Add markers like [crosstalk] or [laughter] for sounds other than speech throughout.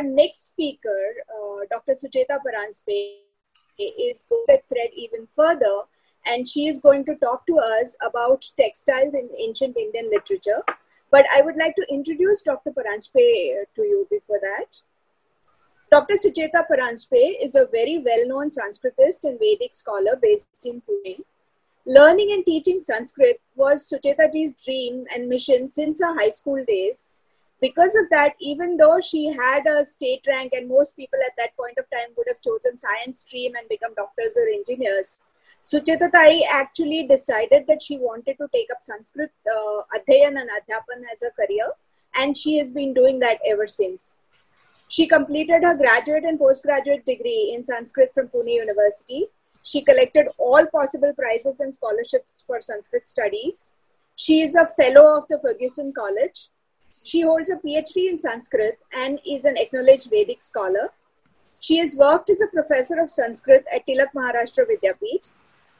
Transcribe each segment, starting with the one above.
Our next speaker, uh, Dr. Sucheta Paranjape, is going to thread even further and she is going to talk to us about textiles in ancient Indian literature. But I would like to introduce Dr. Paranjape to you before that. Dr. Sucheta Paranjape is a very well-known Sanskritist and Vedic scholar based in Pune. Learning and teaching Sanskrit was Sucheta ji's dream and mission since her high school days. Because of that, even though she had a state rank and most people at that point of time would have chosen science stream and become doctors or engineers, Sucheta Tai actually decided that she wanted to take up Sanskrit uh, Adhyayan and Adhyapan as a career, and she has been doing that ever since. She completed her graduate and postgraduate degree in Sanskrit from Pune University. She collected all possible prizes and scholarships for Sanskrit studies. She is a fellow of the Fergusson College. She holds a PhD in Sanskrit and is an acknowledged Vedic scholar. She has worked as a professor of Sanskrit at Tilak Maharashtra Vidyapeeth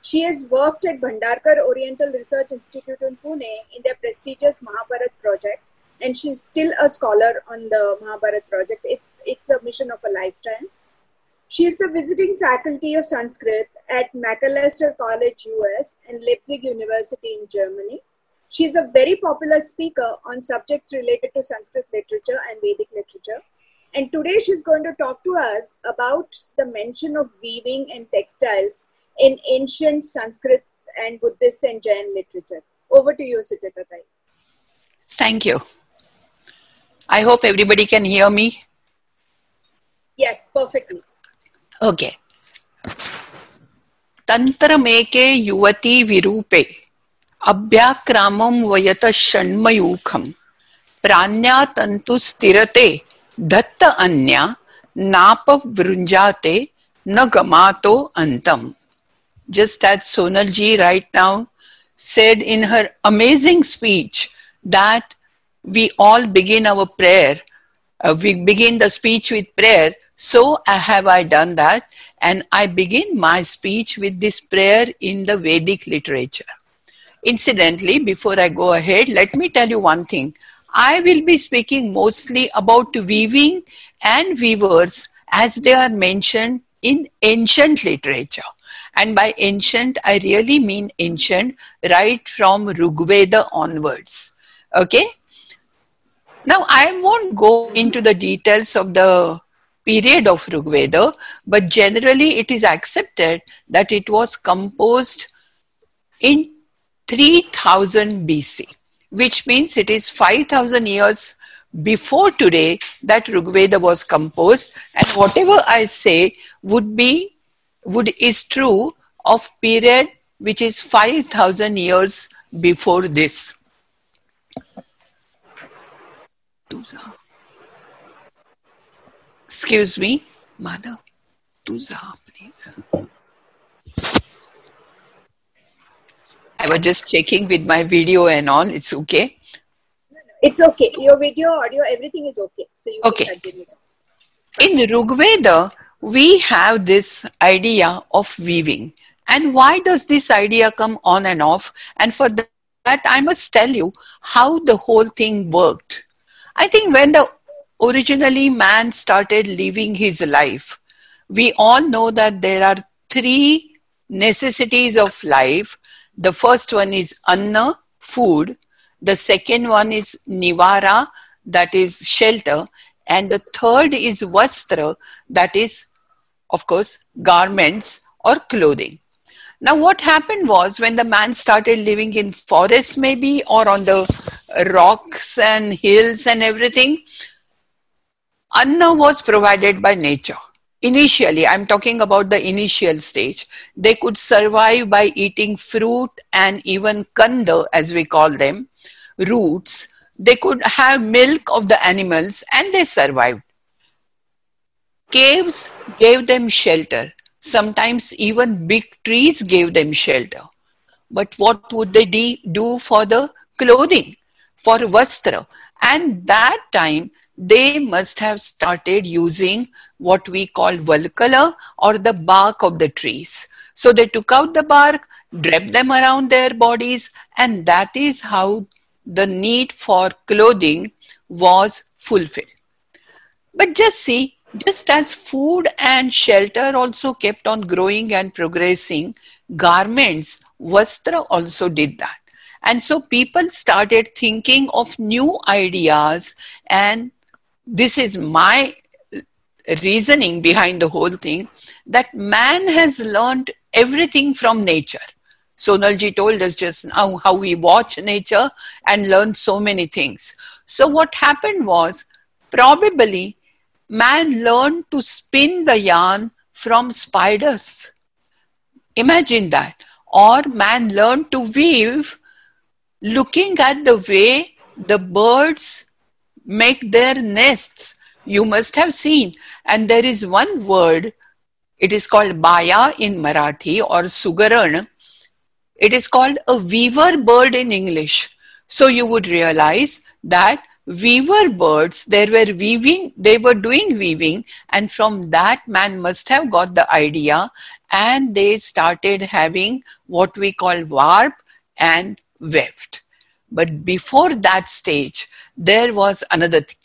she has worked at Bhandarkar Oriental Research Institute in Pune in their prestigious Mahabharat project, and she's still a scholar on the Mahabharat project. It's, it's a mission of a lifetime. She is the visiting faculty of Sanskrit at Macalester College, US, and Leipzig University in Germany. She is a very popular speaker on subjects related to Sanskrit literature and Vedic literature. And today she's going to talk to us about the mention of weaving and textiles in ancient Sanskrit and Buddhist and Jain literature. Over to you, Sucheta Thank you. I hope everybody can hear me. Yes, perfectly. Okay. तन्त्रमेके युवती विरूपे अभ्याक्रामं वयत षण्मयूखं प्राण्या तन्तु स्थिरते दत्त अन्या नाप वृञ्जाते न गमातो अंतम just as Sonal ji right now said in her amazing speech that we all begin our prayer, uh, we begin the speech with prayer. So have I done that. And I begin my speech with this prayer in the Vedic literature. Incidentally, before I go ahead, let me tell you one thing. I will be speaking mostly about weaving and weavers as they are mentioned in ancient literature. And by ancient, I really mean ancient, right from Rigveda onwards. Okay? Now, I won't go into the details of the period of Rigveda, but generally it is accepted that it was composed in 3000 BC, which means it is 5000 years before today that Rigveda was composed, and whatever I say would be would is true of period which is 5000 years before this. Excuse me mother tuza please i was just checking with my video and all it's okay it's okay your video audio everything is okay so you okay in Rigveda, we have this idea of weaving. And why does this idea come on and off? And for that, I must tell you how the whole thing worked. I think when the originally man started living his life, we all know that there are three necessities of life. The first one is anna, food. The second one is nivara, that is shelter. And the third is vastra, that is of course, garments or clothing. Now, what happened was when the man started living in forests, maybe, or on the rocks and hills and everything, Anna was provided by nature. Initially, I'm talking about the initial stage. They could survive by eating fruit and even kanda, as we call them, roots. They could have milk of the animals and they survived. Caves gave them shelter. Sometimes even big trees gave them shelter. But what would they do for the clothing, for vastra? And that time they must have started using what we call valkala or the bark of the trees. So they took out the bark, draped them around their bodies, and that is how the need for clothing was fulfilled. But just see, just as food and shelter also kept on growing and progressing, garments, Vastra also did that. And so people started thinking of new ideas, and this is my reasoning behind the whole thing that man has learned everything from nature. Sonalji told us just now how we watch nature and learn so many things. So, what happened was probably man learned to spin the yarn from spiders. Imagine that. Or man learned to weave looking at the way the birds make their nests. You must have seen. And there is one word, it is called Baya in Marathi or Sugaran. It is called a weaver bird in English. So you would realize that weaver birds, they were weaving, they were doing weaving, and from that man must have got the idea and they started having what we call warp and weft. But before that stage, there was another thing.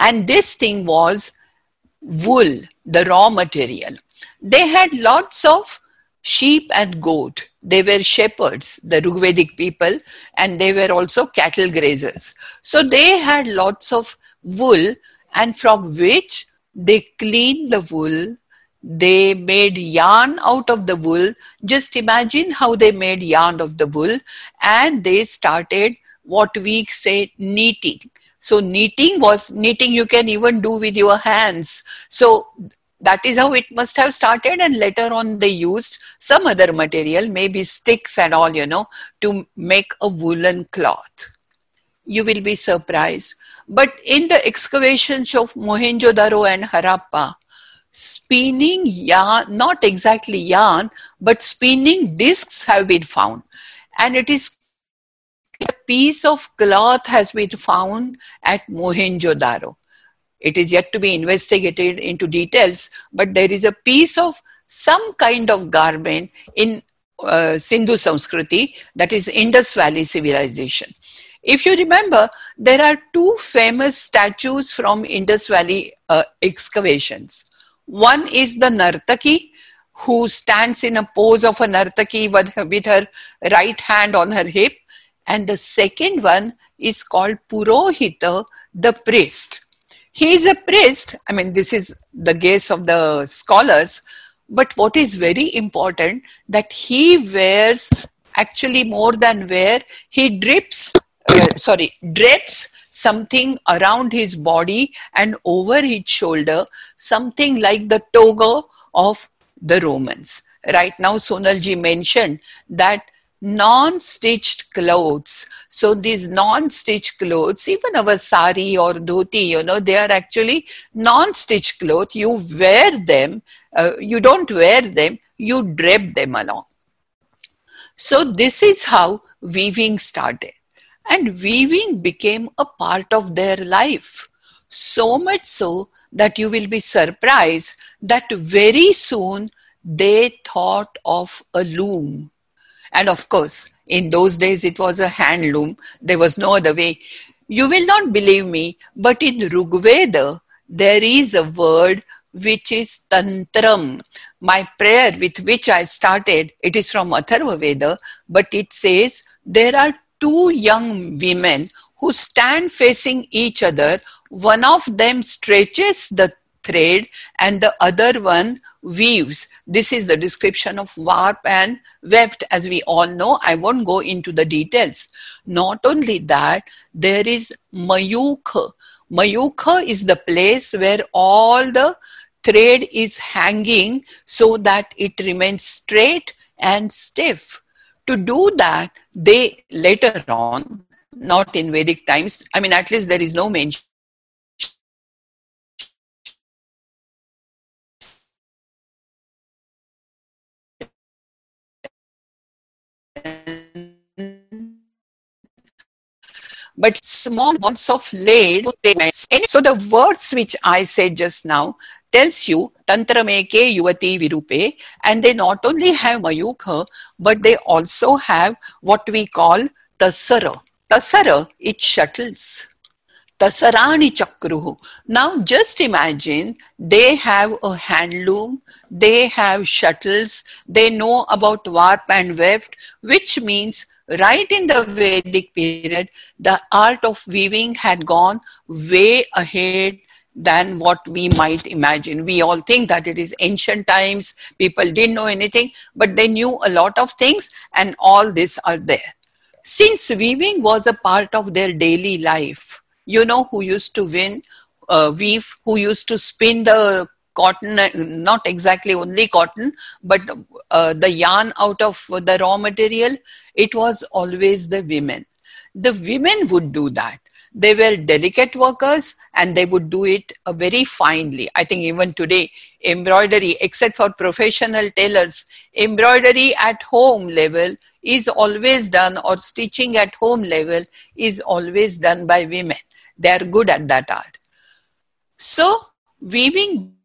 And this thing was wool, the raw material. They had lots of sheep and goat. They were shepherds, the Rigvedic people, and they were also cattle grazers. So they had lots of wool, and from which they cleaned the wool. They made yarn out of the wool. Just imagine how they made yarn of the wool, and they started what we say knitting. So knitting was knitting you can even do with your hands. So that is how it must have started and later on they used some other material maybe sticks and all you know to make a woolen cloth you will be surprised but in the excavations of mohenjo-daro and harappa spinning yarn not exactly yarn but spinning discs have been found and it is a piece of cloth has been found at mohenjo-daro it is yet to be investigated into details, but there is a piece of some kind of garment in uh, Sindhu Sanskriti, that is Indus Valley civilization. If you remember, there are two famous statues from Indus Valley uh, excavations. One is the Nartaki, who stands in a pose of a Nartaki with, with her right hand on her hip. And the second one is called Purohita, the priest. He is a priest. I mean, this is the gaze of the scholars. But what is very important that he wears actually more than wear, he drips, uh, sorry, drapes something around his body and over his shoulder, something like the toga of the Romans. Right now, Sonalji mentioned that non-stitched clothes. So these non-stitched clothes, even our sari or dhoti, you know, they are actually non-stitched clothes. You wear them, uh, you don't wear them, you drape them along. So this is how weaving started. And weaving became a part of their life. So much so that you will be surprised that very soon they thought of a loom and of course, in those days it was a hand loom. There was no other way. You will not believe me, but in Rigveda, there is a word which is tantram. My prayer with which I started, it is from Atharva Veda, but it says there are two young women who stand facing each other. One of them stretches the thread and the other one weaves. This is the description of warp and weft as we all know. I won't go into the details. Not only that, there is Mayukha. Mayukha is the place where all the thread is hanging so that it remains straight and stiff. To do that, they later on, not in Vedic times, I mean, at least there is no mention but small amounts of lead. So the words which I said just now tells you tantra Tantrameke Yuvati Virupe and they not only have Mayukha but they also have what we call Tasara. Tasara, it shuttles. Tasarani Chakruhu. Now just imagine they have a handloom, they have shuttles, they know about warp and weft, which means right in the Vedic period, the art of weaving had gone way ahead than what we might imagine. We all think that it is ancient times, people didn't know anything, but they knew a lot of things, and all this are there. Since weaving was a part of their daily life, you know who used to win, uh, weave, who used to spin the cotton, not exactly only cotton, but uh, the yarn out of the raw material, it was always the women. The women would do that they were delicate workers and they would do it uh, very finely. I think even today, embroidery, except for professional tailors, embroidery at home level is always done or stitching at home level is always done by women. They are good at that art. So weaving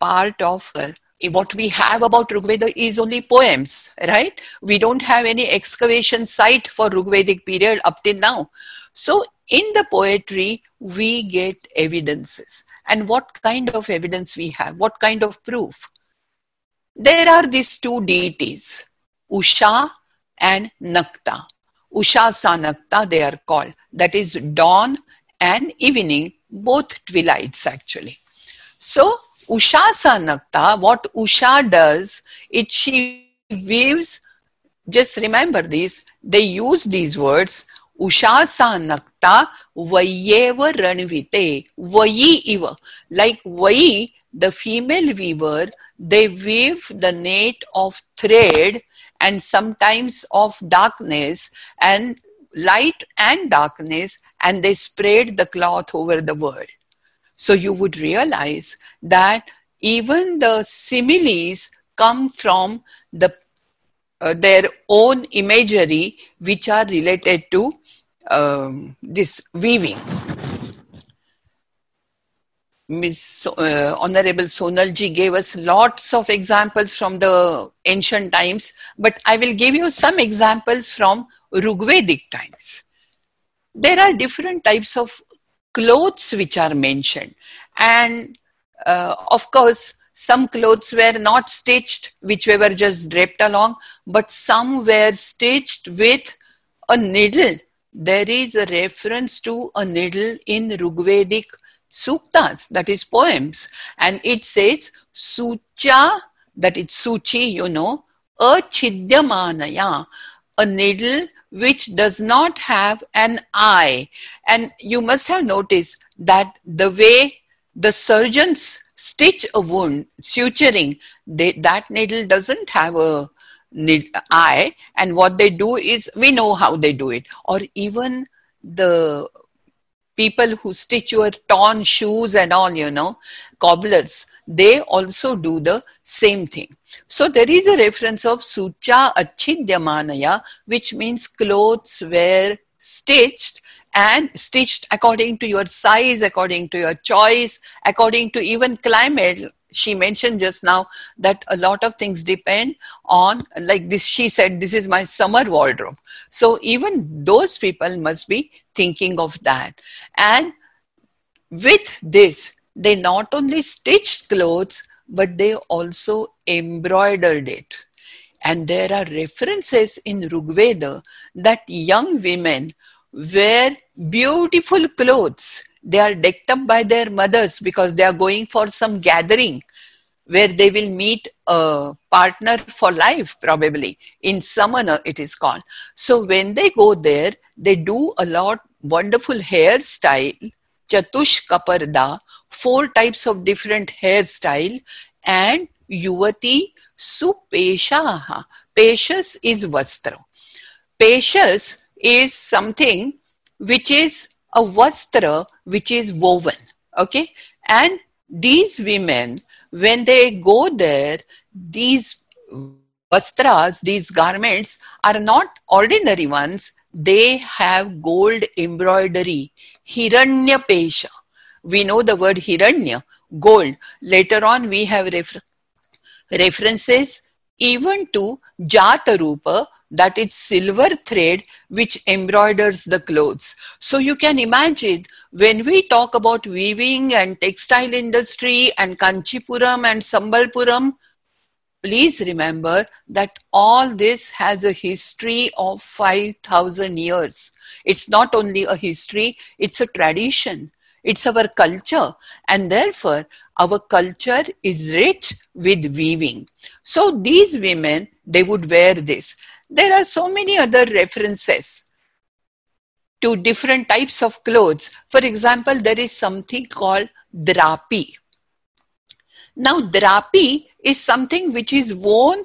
part of her what we have about Rigveda is only poems, right? We don't have any excavation site for Rigvedic period up till now. So in the poetry, we get evidences. And what kind of evidence we have? What kind of proof? There are these two deities, Usha and Nakta. Usha Sanakta, they are called. That is dawn and evening, both twilights actually. So Usha Sanakta, what Usha does, it she weaves, just remember this, they use these words, Usha Sanakta Vayeva Ranvite, Vayi Iva. Like Vayi, the female weaver, they weave the net of thread and sometimes of darkness and light and darkness and they spread the cloth over the world. So you would realize that even the similes come from the uh, their own imagery which are related to um, this weaving. Ms. Uh, Honorable Sonalji gave us lots of examples from the ancient times, but I will give you some examples from Rigvedic times. There are different types of clothes which are mentioned. And uh, of course, some clothes were not stitched, which were just draped along, but some were stitched with a needle. There is a reference to a needle in Rigvedic suktas, that is poems, and it says sucha, that is suchi, you know, a chidyamanaya, a needle which does not have an eye. And you must have noticed that the way the surgeons stitch a wound, suturing, they, that needle doesn't have a eye. And what they do is, we know how they do it. Or even the people who stitch your torn shoes and all, you know, cobblers, they also do the same thing. So there is a reference of Sucha Achidyamanaya, which means clothes were stitched and stitched according to your size, according to your choice, according to even climate. She mentioned just now that a lot of things depend on, like this, she said, this is my summer wardrobe. So even those people must be thinking of that. And with this, they not only stitched clothes, but they also embroidered it. And there are references in Rigveda that young women wear beautiful clothes. They are decked up by their mothers because they are going for some gathering where they will meet a partner for life, probably. In Samana, it is called. So when they go there, they do a lot wonderful hairstyle, chatush kaparda, four types of different hairstyle, and yuvati supeshaha. Peshas is vastra. Peshas is something which is a vastra which is woven. Okay? And these women, when they go there, these vastras, these garments are not ordinary ones. They have gold embroidery, hiranya pesha. We know the word hiranya, gold. Later on, we have refer- references even to Jata Rupa, that it's silver thread which embroiders the clothes. So you can imagine when we talk about weaving and textile industry and Kanchipuram and Sambalpuram, please remember that all this has a history of 5000 years it's not only a history it's a tradition it's our culture and therefore our culture is rich with weaving. So these women they would wear this. There are so many other references to different types of clothes. For example there is something called drapi. Now drapi is something which is worn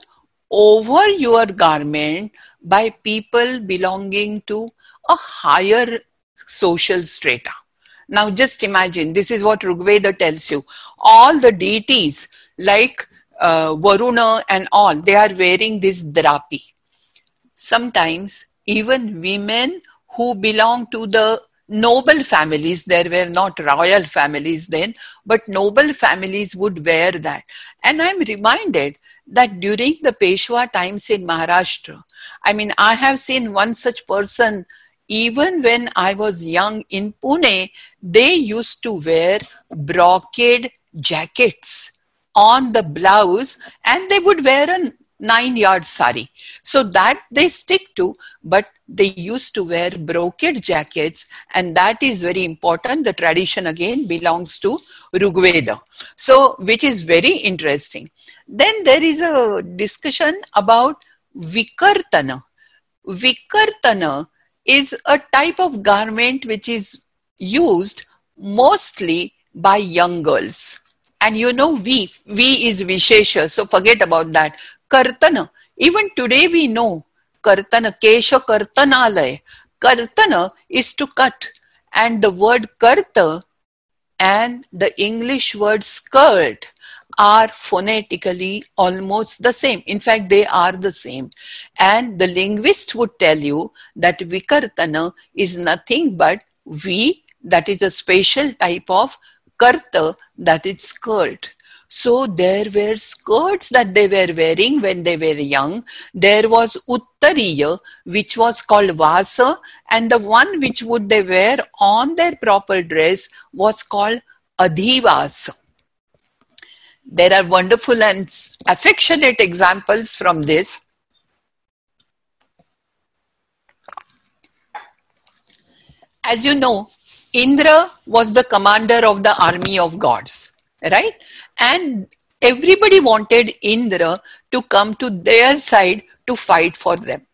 over your garment by people belonging to a higher social strata. Now just imagine, this is what Rigveda tells you. All the deities like uh, Varuna and all, they are wearing this drapi. Sometimes even women who belong to the noble families, there were not royal families then, but noble families would wear that. And I'm reminded that during the Peshwa times in Maharashtra, I mean, I have seen one such person even when I was young in Pune, they used to wear brocade jackets on the blouse and they would wear a nine yard sari. So that they stick to, but they used to wear brocade jackets and that is very important. The tradition again belongs to Rigveda. So, which is very interesting. Then there is a discussion about Vikartana. Vikartana is a type of garment which is used mostly by young girls. And you know, V, V is Vishesha, so forget about that. Kartana, even today we know Kartana, Kesha Kartanalaya. Kartana is to cut, and the word Karta and the English word skirt are phonetically almost the same. In fact, they are the same. And the linguist would tell you that Vikartana is nothing but V, that is a special type of Karta, that is skirt. So there were skirts that they were wearing when they were young. There was Uttariya, which was called Vasa, and the one which would they wear on their proper dress was called Adhivasa. There are wonderful and affectionate examples from this. As you know, Indra was the commander of the army of gods, right? And everybody wanted Indra to come to their side to fight for them.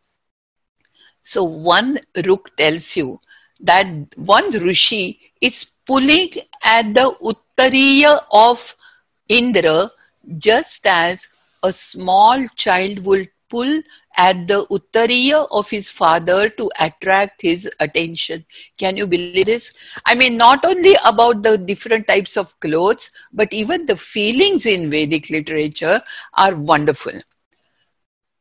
So one Ruk tells you that one Rishi is pulling at the Uttariya of Indra, just as a small child would pull at the uttariya of his father to attract his attention. Can you believe this? I mean, not only about the different types of clothes, but even the feelings in Vedic literature are wonderful.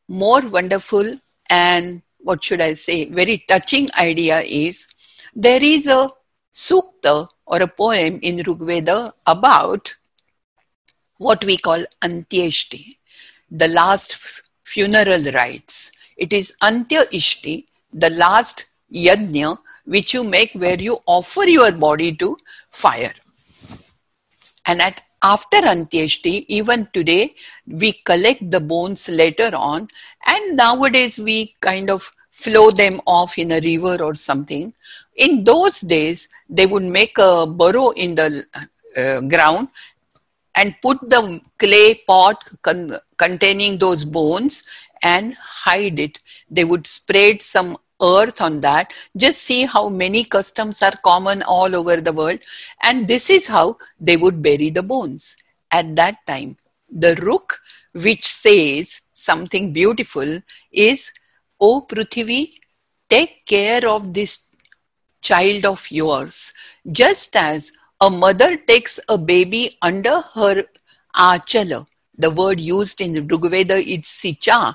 More wonderful and what should I say, very touching idea is there is a sukta or a poem in Rigveda about what we call Antyeshti, the last funeral rites. It is Antya Ishti, the last yajna, which you make where you offer your body to fire. And at after Antyeshti, even today, we collect the bones later on, and nowadays we kind of flow them off in a river or something. In those days, they would make a burrow in the uh, ground and put the clay pot con- containing those bones and hide it. They would spread some earth on that. Just see how many customs are common all over the world. And this is how they would bury the bones. At that time, the Ruk, which says something beautiful, is, O Prithvi, take care of this child of yours, just as a mother takes a baby under her achala. The word used in the Rigveda is sicha.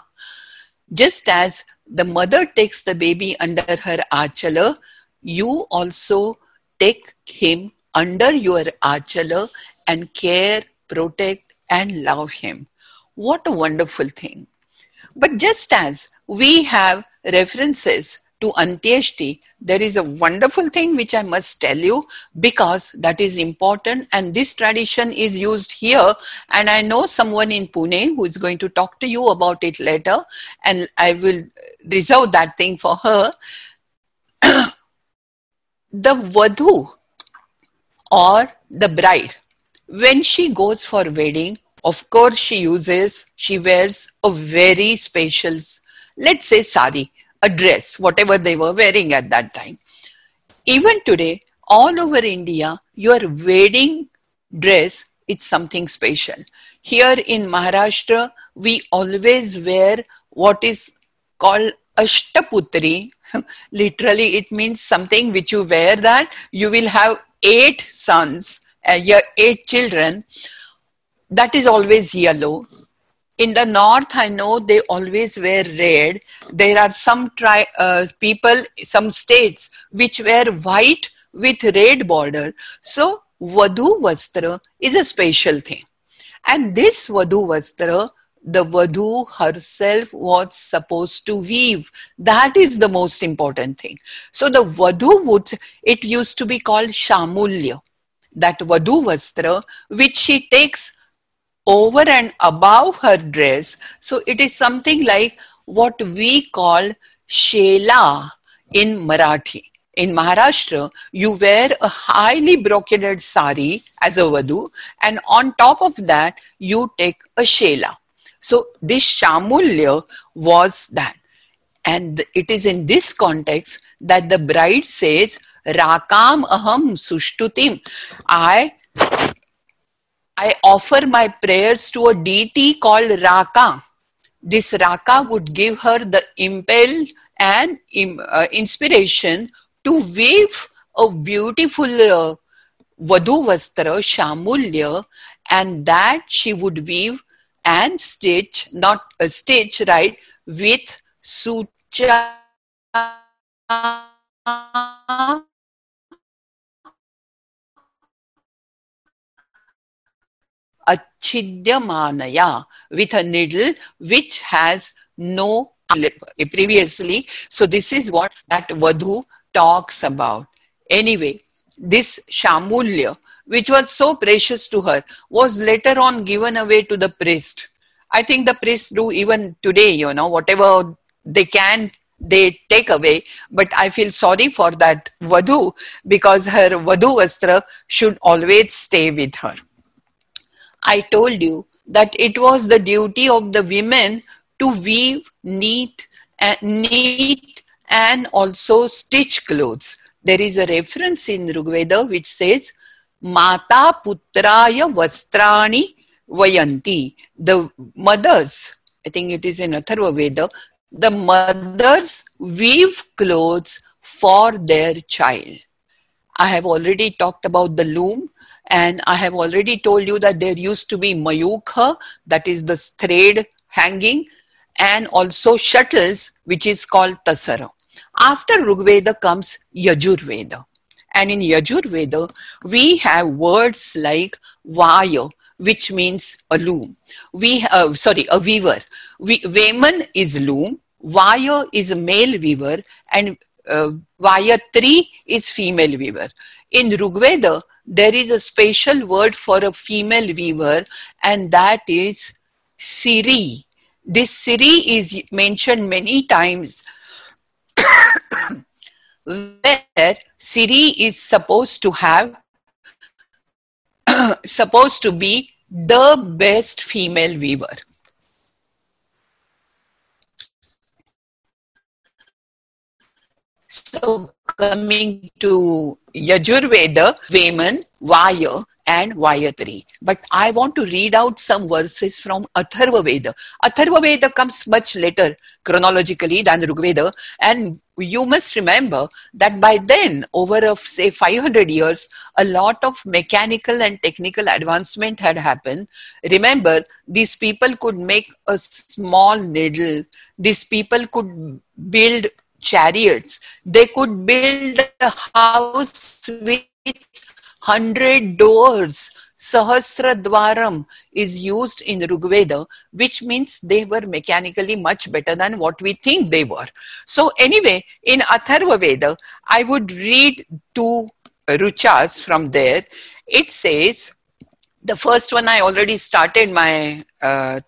Just as the mother takes the baby under her achala, you also take him under your achala and care, protect, and love him. What a wonderful thing. But just as we have references to Antyeshti, there is a wonderful thing which I must tell you because that is important and this tradition is used here and I know someone in Pune who is going to talk to you about it later and I will reserve that thing for her. [coughs] the Vadhu or the bride, when she goes for wedding, of course she uses, she wears a very special, let's say sari a dress, whatever they were wearing at that time. Even today, all over India, your wedding dress is something special. Here in Maharashtra, we always wear what is called Ashtaputri. [laughs] Literally, it means something which you wear that you will have eight sons, uh, your eight children. That is always yellow in the north i know they always wear red. There are some tri- uh, people some states which wear white with red border. So vadhu vastra is a special thing. And this vadhu vastra the vadhu herself was supposed to weave. That is the most important thing. So the vadhu would it used to be called shamulya. That vadhu vastra which she takes over and above her dress. So it is something like what we call shela in Marathi. In Maharashtra, you wear a highly brocaded sari as a vadu, and on top of that, you take a shela. So this shamulya was that. And it is in this context that the bride says, Rakam aham sushtutim. I I offer my prayers to a deity called Raka. This Raka would give her the impel and uh, inspiration to weave a beautiful uh, Vadu Vastra, Shamulya, and that she would weave and stitch, not a stitch, right, with Sucha achidyamanaya with a needle which has no lip previously. So this is what that Vadhu talks about. Anyway, this Shamulya, which was so precious to her, was later on given away to the priest. I think the priests do even today, you know, whatever they can, they take away. But I feel sorry for that Vadhu because her Vadhu Vastra should always stay with her. I told you that it was the duty of the women to weave, knit, uh, and knit and also stitch clothes. There is a reference in Rigveda which says, Mata Putraya Vastrani Vayanti. The mothers, I think it is in Atharva Veda, the mothers weave clothes for their child. I have already talked about the loom and I have already told you that there used to be mayukha, that is the thread hanging, and also shuttles, which is called tasara. After Rigveda comes Yajurveda. And in Yajurveda, we have words like Vaya, which means a loom. We uh, sorry, a weaver. We, Veman is loom, Vaya is a male weaver, and uh, Vayatri is female weaver. In Rigveda, there is a special word for a female weaver and that is Siri. This Siri is mentioned many times where Siri is supposed to have [coughs] supposed to be the best female weaver. So coming to Yajurveda, Veman, Vaya, and Vayatri. But I want to read out some verses from Atharva Veda. Atharva Veda comes much later chronologically than Rigveda, and you must remember that by then, over of say 500 years, a lot of mechanical and technical advancement had happened. Remember, these people could make a small needle. These people could build chariots. They could build a house with 100 doors, Sahasradwaram is used in Rigveda, which means they were mechanically much better than what we think they were. So anyway, in Atharva Veda, I would read two ruchas from there. It says, the first one I already started my uh,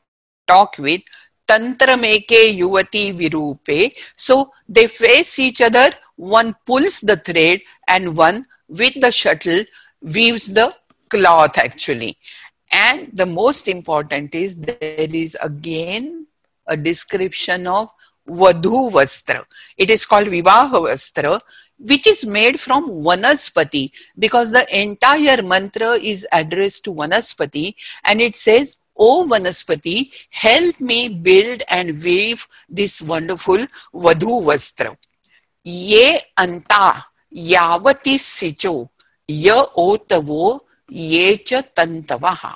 talk with, Tantra Meke Yuvati Virupe. So they face each other, one pulls the thread and one with the shuttle weaves the cloth actually. And the most important is there is again a description of Vadhu Vastra. It is called Vivaha Vastra, which is made from Vanaspati because the entire mantra is addressed to Vanaspati and it says, O Vanaspati, help me build and weave this wonderful Vadhu Vastra. Ye anta yavati sicho ya otavo yecha tantavaha.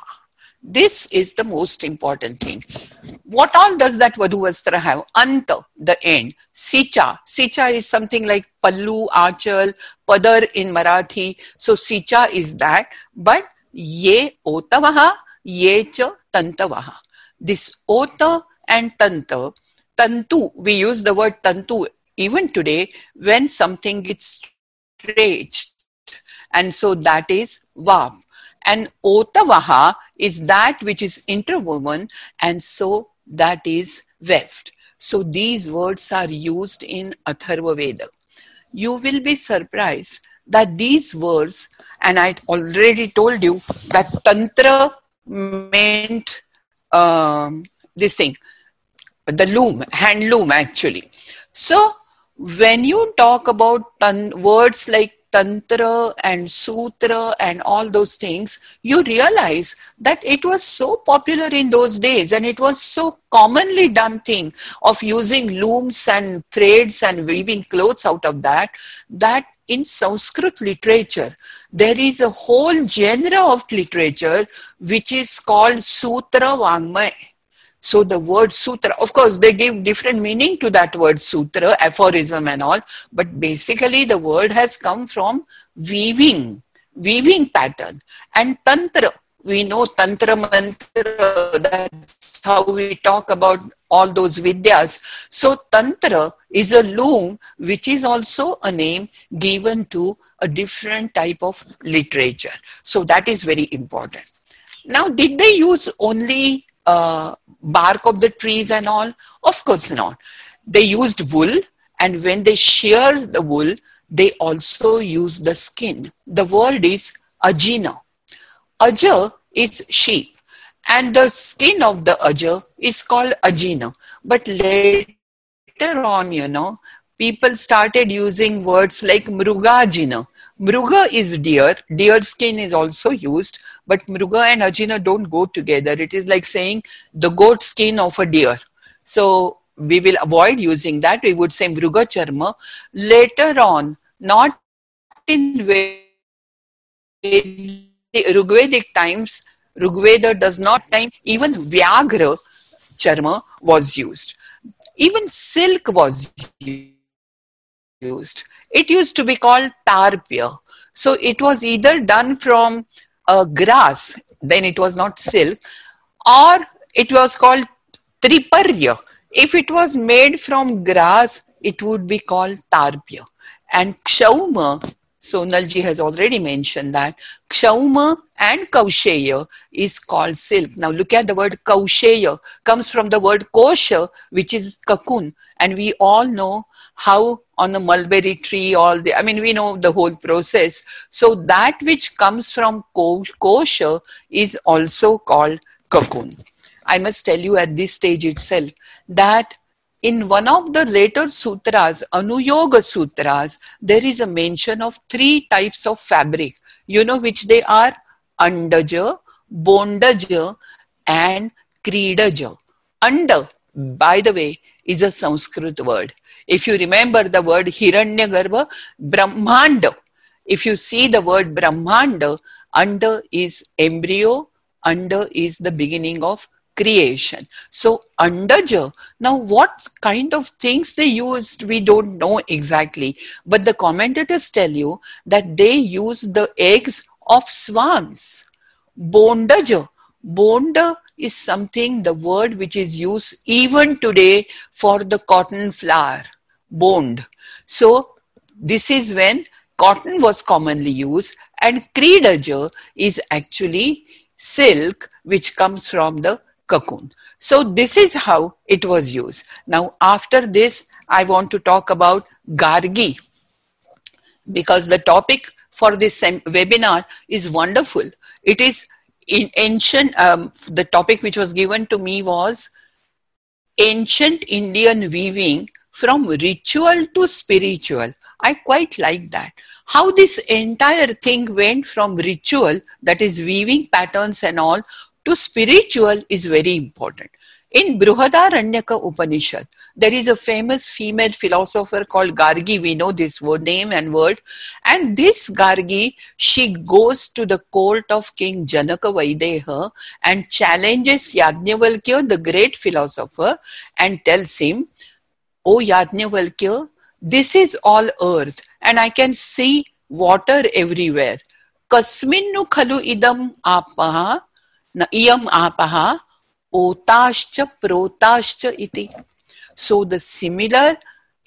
This is the most important thing. What all does that Vadhuvastra have? Anta, the end. Sicha. Sicha is something like Pallu, Achal, Padar in Marathi. So Sicha is that. But Ye Otavaha, Yecha Tantavaha. This Ota and Tanta, Tantu, we use the word Tantu even today when something gets stretched. And so that is Vav. And Otavaha is that which is interwoven, and so that is weft. So these words are used in Atharva Veda. You will be surprised that these words, and I already told you that Tantra meant um, this thing, the loom, hand loom actually. So when you talk about tan- words like tantra and sutra and all those things, you realize that it was so popular in those days and it was so commonly done thing of using looms and threads and weaving clothes out of that, that in Sanskrit literature, there is a whole genre of literature which is called Sutra Vangmay so the word sutra, of course, they give different meaning to that word sutra, aphorism and all, but basically the word has come from weaving, weaving pattern. And tantra, we know tantra mantra, that's how we talk about all those vidyas. So tantra is a loom, which is also a name given to a different type of literature. So that is very important. Now, did they use only uh, bark of the trees and all? Of course not. They used wool, and when they shear the wool, they also use the skin. The word is ajina. Aja is sheep, and the skin of the aja is called ajina. But later on, you know, people started using words like mrugajina. Mruga is deer, deer skin is also used, but Mruga and Ajina don't go together. It is like saying the goat skin of a deer. So we will avoid using that. We would say Mruga Charma. Later on, not in Rigvedic times, Rigveda does not time, even Vyagra Charma was used. Even silk was used. It used to be called tarpya. So it was either done from a grass, then it was not silk, or it was called triparya. If it was made from grass, it would be called tarpya. And kshauma, Sonalji has already mentioned that kshauma and kausheya is called silk. Now look at the word kausheya comes from the word kosha, which is cocoon. And we all know how on the mulberry tree, all the, I mean, we know the whole process. So that which comes from kosha is also called cocoon. I must tell you at this stage itself that in one of the later sutras, Anuyoga sutras, there is a mention of three types of fabric. You know which they are? Andaja, Bondaja, and Kridaja. Anda, by the way, is a Sanskrit word. If you remember the word Hiranyagarbha, Brahmanda, if you see the word Brahmanda, under is embryo, under is the beginning of creation. So Andaja, now what kind of things they used, we don't know exactly. But the commentators tell you that they use the eggs of swans bondaja. Bonda is something, the word which is used even today for the cotton flower, bond. So this is when cotton was commonly used and kridaja is actually silk which comes from the cocoon. So this is how it was used. Now after this, I want to talk about Gargi because the topic for this webinar is wonderful. It is in ancient, um, the topic which was given to me was ancient Indian weaving from ritual to spiritual. I quite like that. How this entire thing went from ritual, that is weaving patterns and all, to spiritual is very important. In Brihadaranyaka Upanishad, there is a famous female philosopher called Gargi. We know this word name and word. And this Gargi, she goes to the court of King Janaka Vaideha and challenges Yajnavalkya, the great philosopher, and tells him, O Yajnavalkya, this is all earth and I can see water everywhere. Kasminnu khalu idam apaha, na iyam apaha, otascha protascha iti. So the similar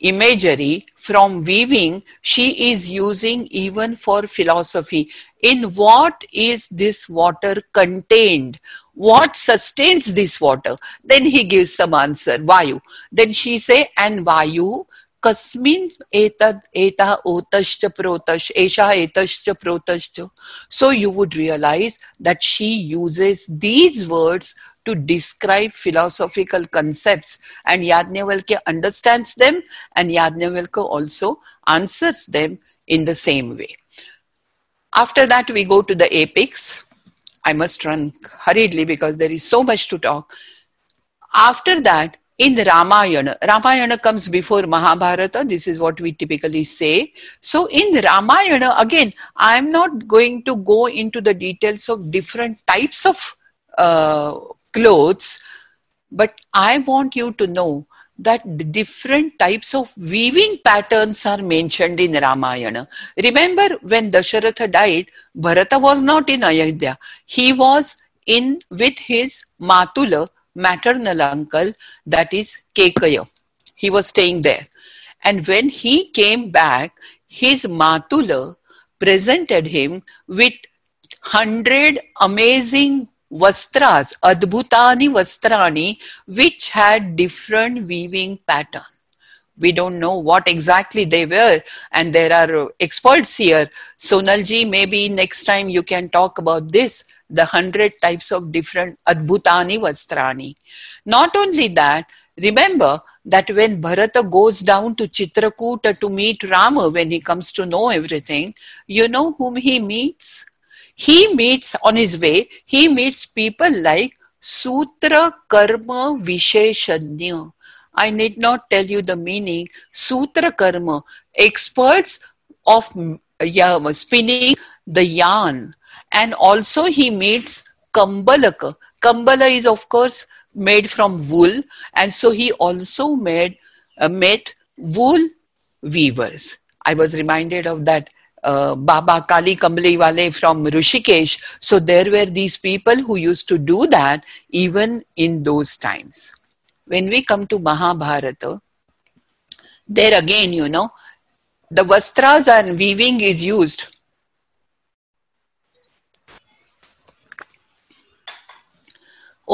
imagery from weaving she is using even for philosophy. In what is this water contained? What sustains this water? Then he gives some answer, Vayu. Then she say, and Vayu kasmin etad eta otashcha protash esha etashcha protashcha so you would realize that she uses these words to describe philosophical concepts and Yajnavalkya understands them and Yajnavalkya also answers them in the same way. After that we go to the apex. I must run hurriedly because there is so much to talk. After that, in the Ramayana, Ramayana comes before Mahabharata. This is what we typically say. So in the Ramayana, again, I am not going to go into the details of different types of uh, clothes, but I want you to know that different types of weaving patterns are mentioned in Ramayana. Remember when Dasharatha died, Bharata was not in Ayodhya. He was in with his Matula, maternal uncle, that is Kekaya. He was staying there. And when he came back, his Matula presented him with hundred amazing vastras, adbhutani vastrani, which had different weaving pattern. We don't know what exactly they were, and there are experts here. Sonalji, maybe next time you can talk about this the hundred types of different adbhutani vastrani. Not only that, remember that when Bharata goes down to Chitrakuta to meet Rama, when he comes to know everything, you know whom he meets? he meets on his way, he meets people like Sutra Karma Visheshanya. I need not tell you the meaning. Sutra Karma, experts of yeah, spinning the yarn. And also he meets Kambalaka. Kambala is of course made from wool. And so he also made, uh, met wool weavers. I was reminded of that uh, Baba Kali Kambali Wale from Rishikesh. So there were these people who used to do that even in those times. When we come to Mahabharata, there again, you know, the vastras and weaving is used.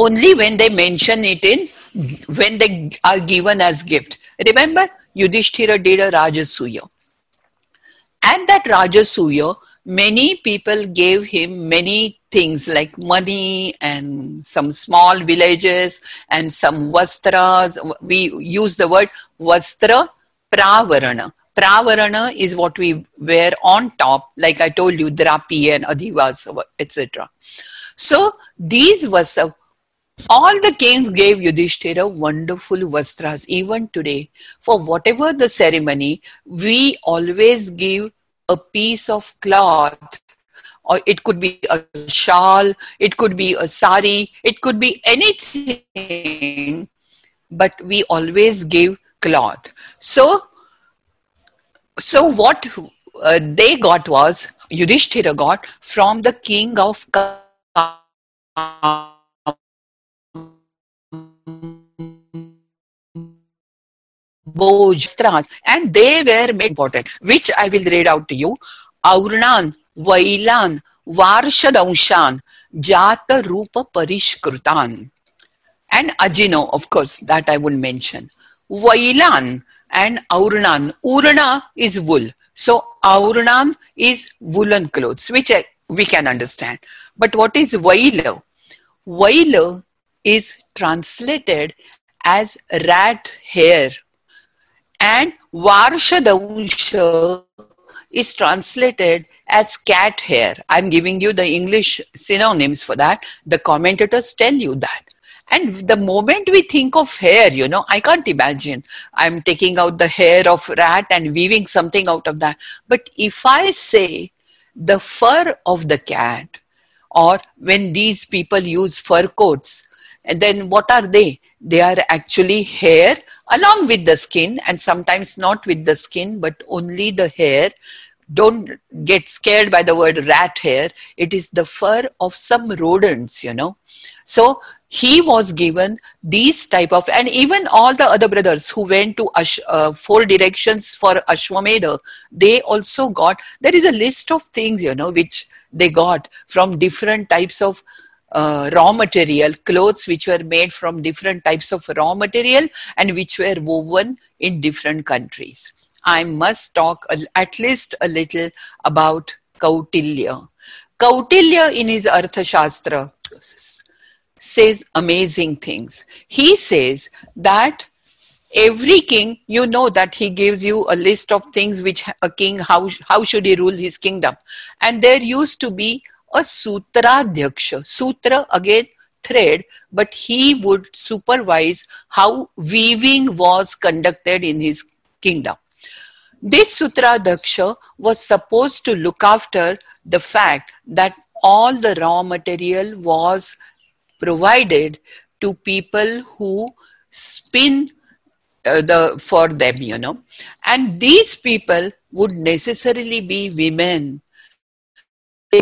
Only when they mention it in, when they are given as gift. Remember, Yudhishthira did a Rajasuya And that Rajasuya, many people gave him many things like money and some small villages and some vastras. We use the word vastra pravarana. Pravarana is what we wear on top, like I told you, drapi and adhivas, etc. So these was all the kings gave Yudhishthira wonderful vastras. Even today, for whatever the ceremony, we always give a piece of cloth or it could be a shawl, it could be a sari, it could be anything, but we always give cloth. So, so what uh, they got was Yudhishthira got from the king of Bojastras, and they were made important, which I will read out to you. Aurnan, Vailan, Varshadanshan, Jata Rupa Parishkrutan. And Ajino, of course, that I will mention. Vailan and Aurnan. Urna is wool. So Aurnan is woolen clothes, which I, we can understand. But what is Vaila? Vaila is translated as rat hair and Varshadansha is translated as cat hair. I'm giving you the English synonyms for that. The commentators tell you that. And the moment we think of hair, you know, I can't imagine I'm taking out the hair of rat and weaving something out of that. But if I say the fur of the cat, or when these people use fur coats, and then what are they? They are actually hair along with the skin and sometimes not with the skin but only the hair. Don't get scared by the word rat hair. It is the fur of some rodents you know. So he was given these type of and even all the other brothers who went to Ash, uh, four directions for ashwamedha they also got there is a list of things you know which they got from different types of uh, raw material, clothes which were made from different types of raw material and which were woven in different countries. I must talk at least a little about Kautilya. Kautilya in his Arthashastra says amazing things. He says that every king, you know that he gives you a list of things which a king, how, how should he rule his kingdom. And there used to be a Sutradhyaksha. Sutra, again, thread, but he would supervise how weaving was conducted in his kingdom. This Sutradhyaksha was supposed to look after the fact that all the raw material was provided to people who spin uh, the for them you know and these people would necessarily be women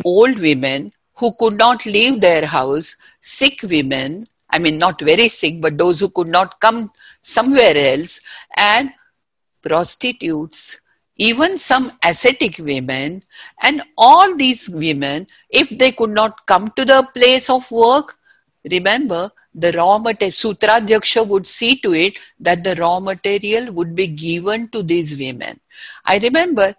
old women who could not leave their house, sick women, I mean, not very sick, but those who could not come somewhere else, and prostitutes, even some ascetic women, and all these women, if they could not come to the place of work, remember the raw material, Sutra Sutradhyaksha would see to it that the raw material would be given to these women. I remember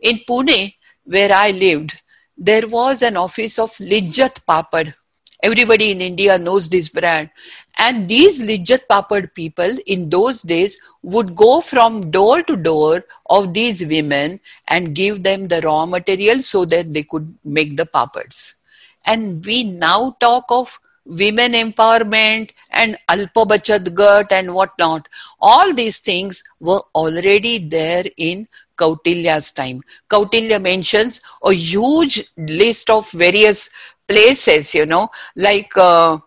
in Pune, where I lived, there was an office of Lijjat Papad. Everybody in India knows this brand. And these Lijjat Papad people in those days would go from door to door of these women and give them the raw material so that they could make the papads. And we now talk of women empowerment and Alpa Bachat Gat and whatnot. All these things were already there in Kautilya's time. Kautilya mentions a huge list of various places, you know, like uh,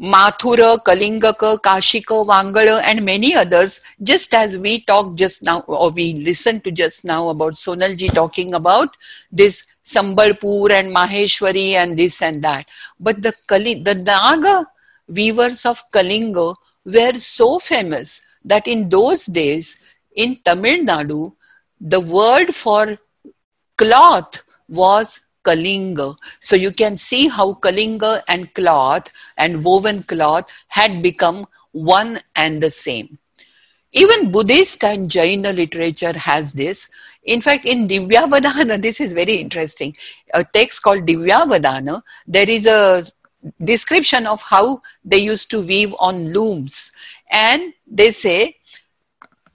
Mathura, Kalingaka, Kashika, Vangala, and many others, just as we talked just now, or we listened to just now about Sonalji talking about this Sambalpur and Maheshwari and this and that. But the, Kali, the Naga weavers of Kalinga were so famous that in those days in Tamil Nadu, the word for cloth was Kalinga. So you can see how Kalinga and cloth and woven cloth had become one and the same. Even Buddhist and Jaina literature has this. In fact, in Divyavadana, [laughs] this is very interesting. A text called Divyavadana, there is a description of how they used to weave on looms. And they say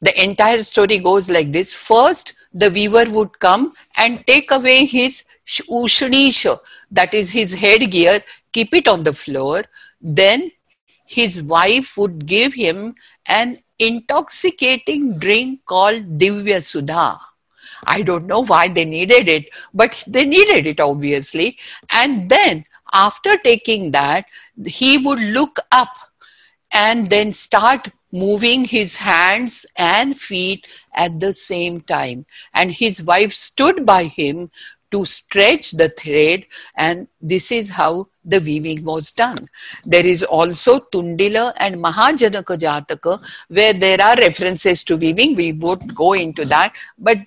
the entire story goes like this. First, the weaver would come and take away his ushnisha, that is his headgear, keep it on the floor. Then his wife would give him an intoxicating drink called Divya Sudha. I don't know why they needed it, but they needed it obviously. And then after taking that, he would look up and then start moving his hands and feet at the same time. And his wife stood by him to stretch the thread and this is how the weaving was done. There is also Tundila and Mahajanaka Jataka where there are references to weaving. We would go into that. But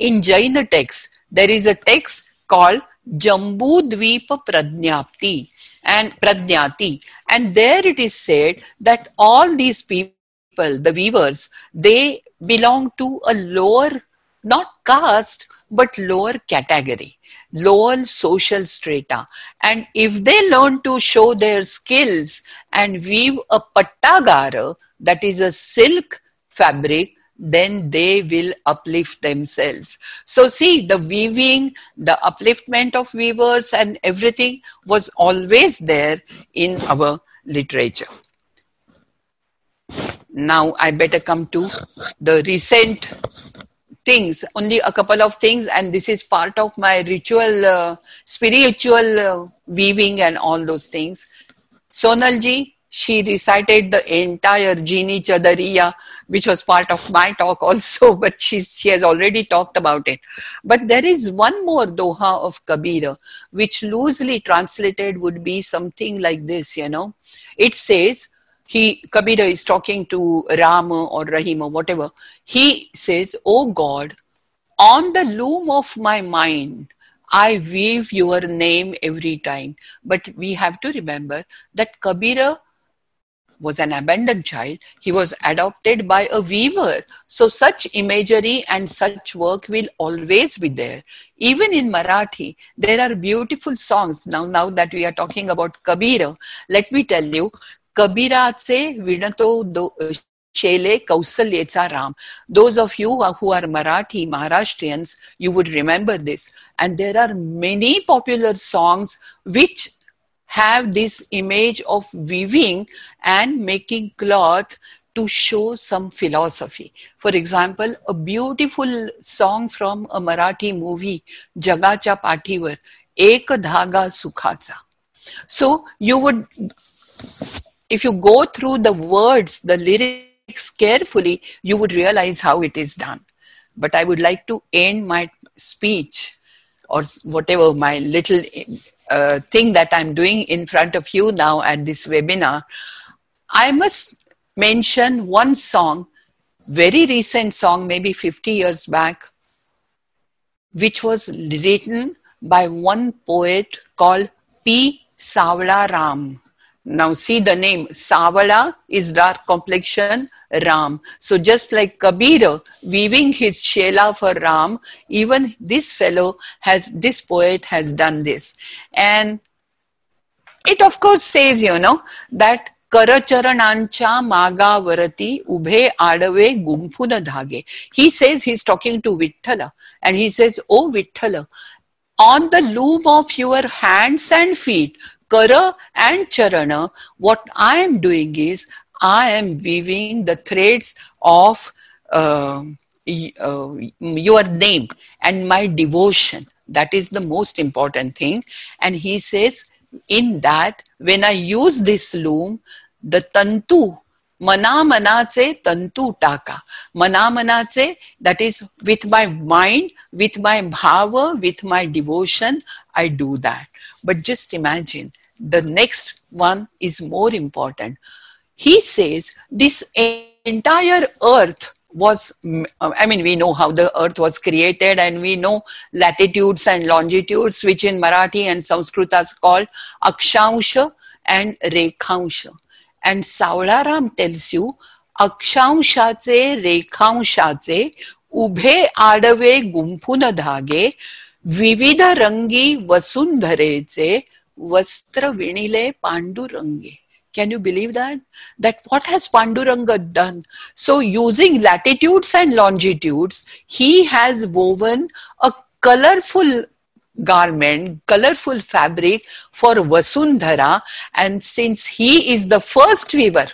in Jaina texts, there is a text called Jambudvipa Pradnyapti and Pradnyati. And there it is said that all these people, the weavers, they belong to a lower, not caste, but lower category lower social strata. And if they learn to show their skills and weave a pattagara, that is a silk fabric, then they will uplift themselves. So, see, the weaving, the upliftment of weavers, and everything was always there in our literature. Now, I better come to the recent things, only a couple of things, and this is part of my ritual, uh, spiritual uh, weaving and all those things. Sonalji, she recited the entire Jini Chadariya, which was part of my talk also, [laughs] but she, she has already talked about it. But there is one more Doha of Kabira, which loosely translated would be something like this, you know. It says, he Kabira is talking to Rama or Rahim or whatever. He says, Oh God, on the loom of my mind, I weave your name every time. But we have to remember that Kabira was an abandoned child, he was adopted by a weaver. So, such imagery and such work will always be there. Even in Marathi, there are beautiful songs. Now, now that we are talking about Kabira, let me tell you, Kabirache Vinato do, Shele Kausalyeta Ram. Those of you who are Marathi, Maharashtrians, you would remember this. And there are many popular songs which have this image of weaving and making cloth to show some philosophy. For example, a beautiful song from a Marathi movie, Jagachya Pathivar, Ek Dhaga Sukhacha. So you would if you go through the words, the lyrics carefully, you would realize how it is done. But I would like to end my speech or whatever my little uh, thing that I'm doing in front of you now at this webinar. I must mention one song, very recent song, maybe 50 years back, which was written by one poet called P. Savla Ram. Now see the name, Savala is dark complexion, Ram. So just like Kabir weaving his Shela for Ram, even this fellow has, this poet has done this. And it of course says, you know, that करचरणांच्या मागावरती उभे आडवे गुंफून धागे he says he's talking to Vithala and he says oh Vithala on the loom of your hands and feet Kara and Charana, what I am doing is I am weaving the threads of uh, uh, your name and my devotion. That is the most important thing. And he says, in that, when I use this loom, the tantu, manamanache tantu taka. Manamanache, that is with my mind, with my bhava, with my devotion, I do that. But just imagine the next one is more important He says this entire earth was, I mean, we know how the earth was created and we know latitudes and longitudes, which in Marathi and Sanskrit is called Akshansha and Rekhansha. And Savlaram tells you, अक्षांशाचे रेखांशाचे उभे आडवे गुंफून धागे विविध रंगी वसुंधरेचे Vastra Vinile Pandurange. can you believe that? That what has Panduranga done? So, using latitudes and longitudes, he has woven a colorful garment, colorful fabric for Vasundhara. And since he is the first weaver,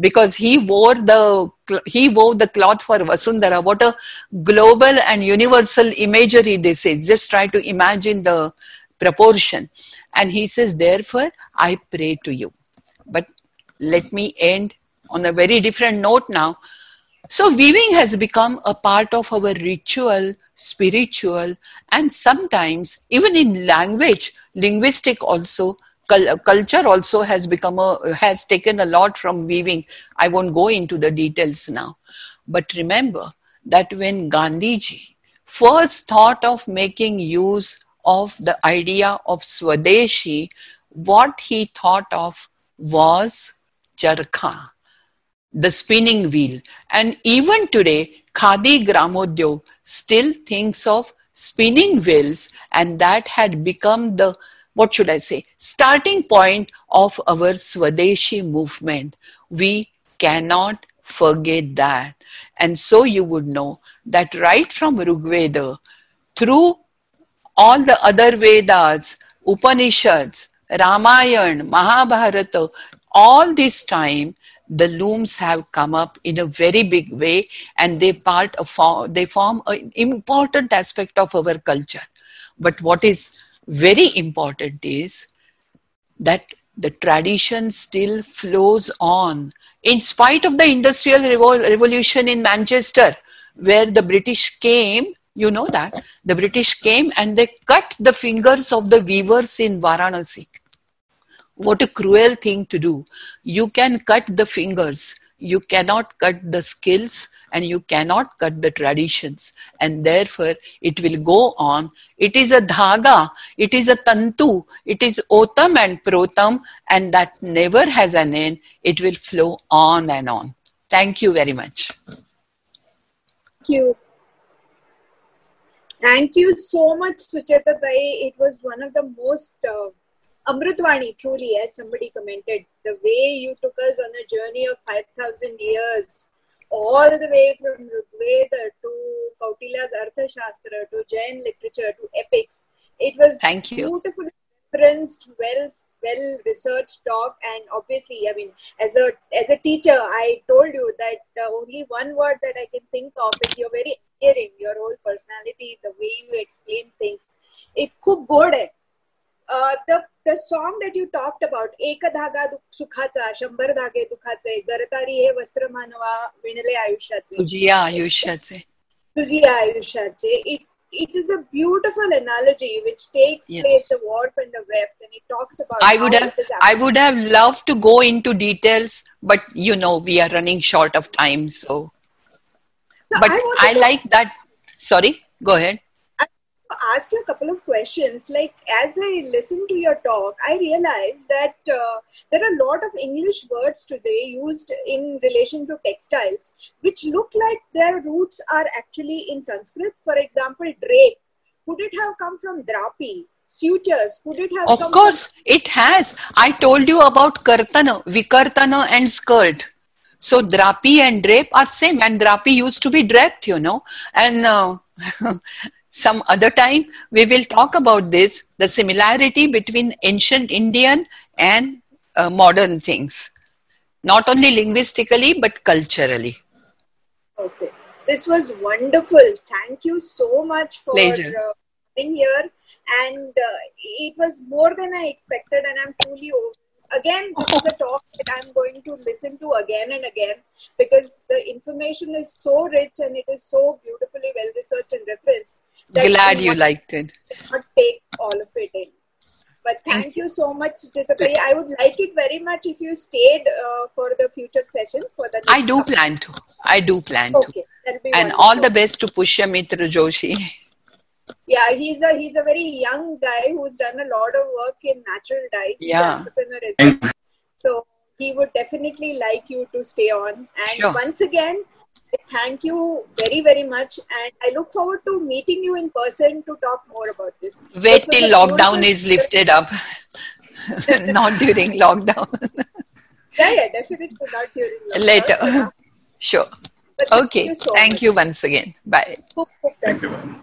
because he wore the he wove the cloth for Vasundhara. What a global and universal imagery this is. Just try to imagine the proportion. And he says, Therefore, I pray to you. But let me end on a very different note now. So, weaving has become a part of our ritual spiritual, and sometimes even in language, linguistic also, culture also has become a, has taken a lot from weaving. I won't go into the details now. But remember that when Gandhiji first thought of making use of the idea of Swadeshi, what he thought of was charkha, the spinning wheel. And even today, Khadi Gramodyog still thinks of spinning wheels, and that had become the what should I say, starting point of our Swadeshi movement. We cannot forget that. And so you would know that right from Rigveda through all the other Vedas, Upanishads, Ramayana, Mahabharata, all this time, the looms have come up in a very big way and they part of, they form an important aspect of our culture. But what is very important is that the tradition still flows on in spite of the industrial revolution in manchester where the british came you know that? The british came and they cut the fingers of the weavers in varanasi. What a cruel thing to do. You can cut the fingers. You cannot cut the skills and you cannot cut the traditions. And therefore it will go on. It is a dhaga. It is a tantu. It is otam and protam. And that never has an end. It will flow on and on. Thank you very much. Thank you thank you so much sucheta Tai. it was one of the most uh, Amritvani, truly, as somebody commented, the way you took us on a journey of 5,000 years all the way from Rigveda to Kautilya's Arthashastra to Jain literature to epics. It was Thank you. beautifully referenced, well, well researched talk, and obviously, I mean, as a as a teacher, I told you that the only one word that I can think of is you're very endearing. Your whole personality, the way you explain things, it खूप गोड आहे the the song that you talked about एक धागा सुखाचा शंभर धागे दुखाचे जरतारी हे वस्त्र मानवा विणले आयुष्याचे तुझी आयुष्याचे तुझी आयुष्याचे it it is a beautiful analogy which takes yes. place the warp and the weft and it talks about i would have i would have loved to go into details but you know we are running short of time so, so but i, I like that. Sorry go ahead ask you a couple of questions. Like, as I listen to your talk, I realize that uh, there are a lot of English words today used in relation to textiles, which look like their roots are actually in Sanskrit. For example, drape. Could it have come from drapi? Sutures. Could it have? Of course, from- it has. I told you about kartana, vikartana, and skirt. So drapi and drape are same, and drapi used to be draped, you know, and. Uh, [laughs] some other time we will talk about this the similarity between ancient indian and uh, modern things. Not only linguistically but culturally. Okay. This was wonderful. Thank you so much for uh, being here. And uh, it was more than i expected and i'm truly again, this is a talk that I'm going to listen to again and again because the information is so rich and it is so beautifully well researched and referenced. Glad you liked it. Not take all of it in. But thank, thank you so much, Chitapai. I would like it very much if you stayed uh, for the future sessions. For the I do plan to. I do plan okay, to. And wonderful. all the best to Pushya Mitra Joshi yeah he's a he's a very young guy who's done a lot of work in natural dyes. Yeah. well. so he would definitely like you to stay on. And sure. once again thank you very very much. And i look forward to meeting you in person to talk more about this. Wait this till lockdown is lifted up. [laughs] Not during lockdown. [laughs] Yeah yeah definitely not during lockdown. later. [laughs] Sure. But okay. thank you, so thank you once again. Bye. Thank you